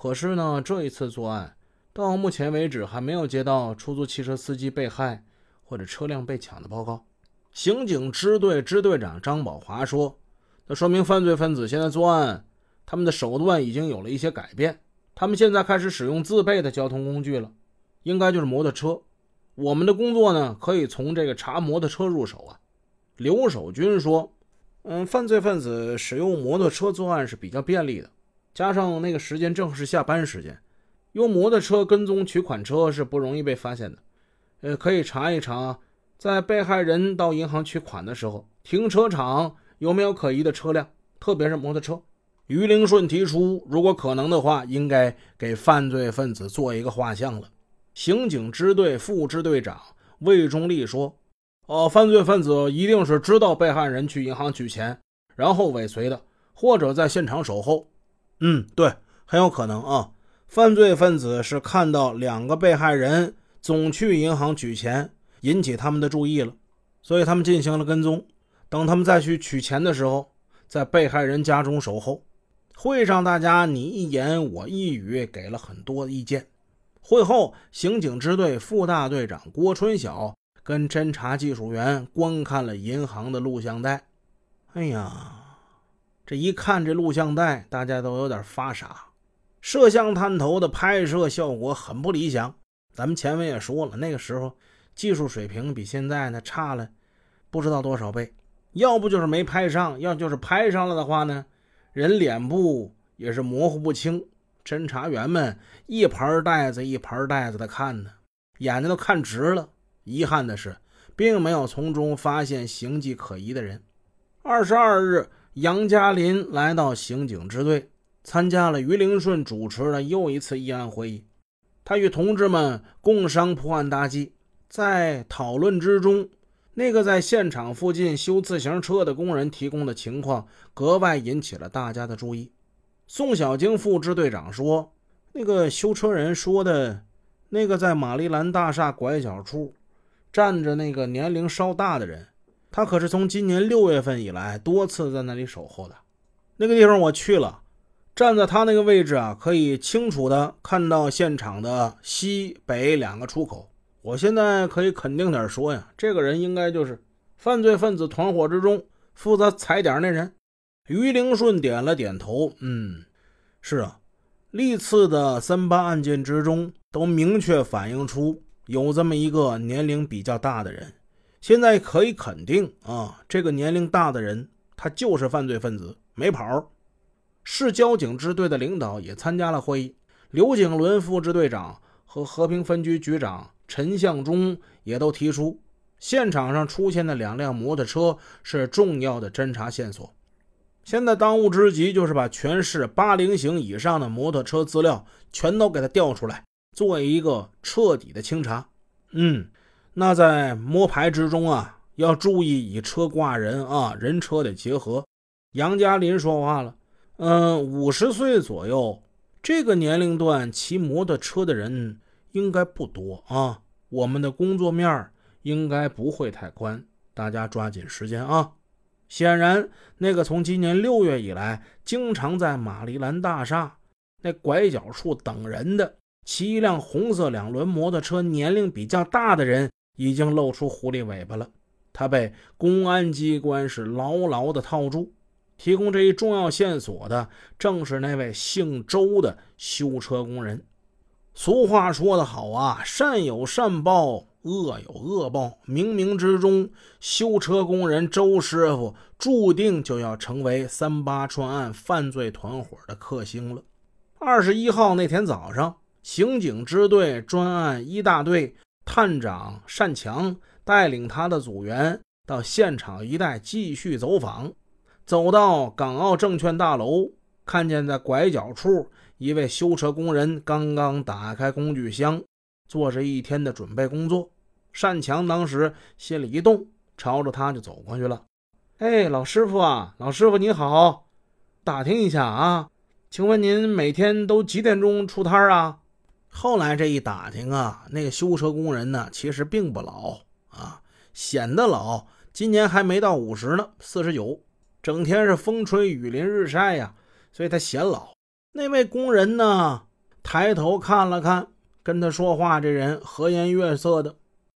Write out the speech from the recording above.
可是呢，这一次作案到目前为止还没有接到出租汽车司机被害或者车辆被抢的报告。刑警支队支队长张宝华说：“那说明犯罪分子现在作案，他们的手段已经有了一些改变。他们现在开始使用自备的交通工具了，应该就是摩托车。我们的工作呢，可以从这个查摩托车入手啊。”刘守军说：“嗯，犯罪分子使用摩托车作案是比较便利的，加上那个时间正是下班时间，用摩托车跟踪取款车是不容易被发现的。呃，可以查一查。”在被害人到银行取款的时候，停车场有没有可疑的车辆，特别是摩托车？于凌顺提出，如果可能的话，应该给犯罪分子做一个画像了。刑警支队副支队长魏忠立说：“哦，犯罪分子一定是知道被害人去银行取钱，然后尾随的，或者在现场守候。嗯，对，很有可能啊。犯罪分子是看到两个被害人总去银行取钱。”引起他们的注意了，所以他们进行了跟踪。等他们再去取钱的时候，在被害人家中守候。会上，大家你一言我一语，给了很多意见。会后，刑警支队副大队长郭春晓跟侦查技术员观看了银行的录像带。哎呀，这一看这录像带，大家都有点发傻。摄像探头的拍摄效果很不理想。咱们前文也说了，那个时候。技术水平比现在呢差了不知道多少倍，要不就是没拍上，要就是拍上了的话呢，人脸部也是模糊不清。侦查员们一盘袋子一盘袋子的看呢，眼睛都看直了。遗憾的是，并没有从中发现形迹可疑的人。二十二日，杨嘉林来到刑警支队，参加了于灵顺主持的又一次议案会议，他与同志们共商破案大计。在讨论之中，那个在现场附近修自行车的工人提供的情况格外引起了大家的注意。宋小京副支队长说：“那个修车人说的，那个在玛丽兰大厦拐角处站着那个年龄稍大的人，他可是从今年六月份以来多次在那里守候的。那个地方我去了，站在他那个位置啊，可以清楚的看到现场的西北两个出口。”我现在可以肯定点说呀，这个人应该就是犯罪分子团伙之中负责踩点那人。于灵顺点了点头，嗯，是啊，历次的三八案件之中都明确反映出有这么一个年龄比较大的人。现在可以肯定啊，这个年龄大的人他就是犯罪分子，没跑。市交警支队的领导也参加了会议，刘景伦副支队长和和平分局局长。陈向忠也都提出，现场上出现的两辆摩托车是重要的侦查线索。现在当务之急就是把全市八零型以上的摩托车资料全都给他调出来，做一个彻底的清查。嗯，那在摸排之中啊，要注意以车挂人啊，人车的结合。杨嘉林说话了，嗯，五十岁左右这个年龄段骑摩托车的人。应该不多啊，我们的工作面应该不会太宽，大家抓紧时间啊！显然，那个从今年六月以来经常在玛丽兰大厦那拐角处等人的，骑一辆红色两轮摩托车、年龄比较大的人，已经露出狐狸尾巴了。他被公安机关是牢牢的套住。提供这一重要线索的，正是那位姓周的修车工人。俗话说得好啊，善有善报，恶有恶报。冥冥之中，修车工人周师傅注定就要成为三八串案犯罪团伙的克星了。二十一号那天早上，刑警支队专案一大队探长单强带领他的组员到现场一带继续走访，走到港澳证券大楼，看见在拐角处。一位修车工人刚刚打开工具箱，做着一天的准备工作。单强当时心里一动，朝着他就走过去了。哎，老师傅啊，老师傅你好，打听一下啊，请问您每天都几点钟出摊啊？后来这一打听啊，那个修车工人呢，其实并不老啊，显得老，今年还没到五十呢，四十九，整天是风吹雨淋日晒呀，所以他显老。那位工人呢，抬头看了看跟他说话这人，和颜悦色的，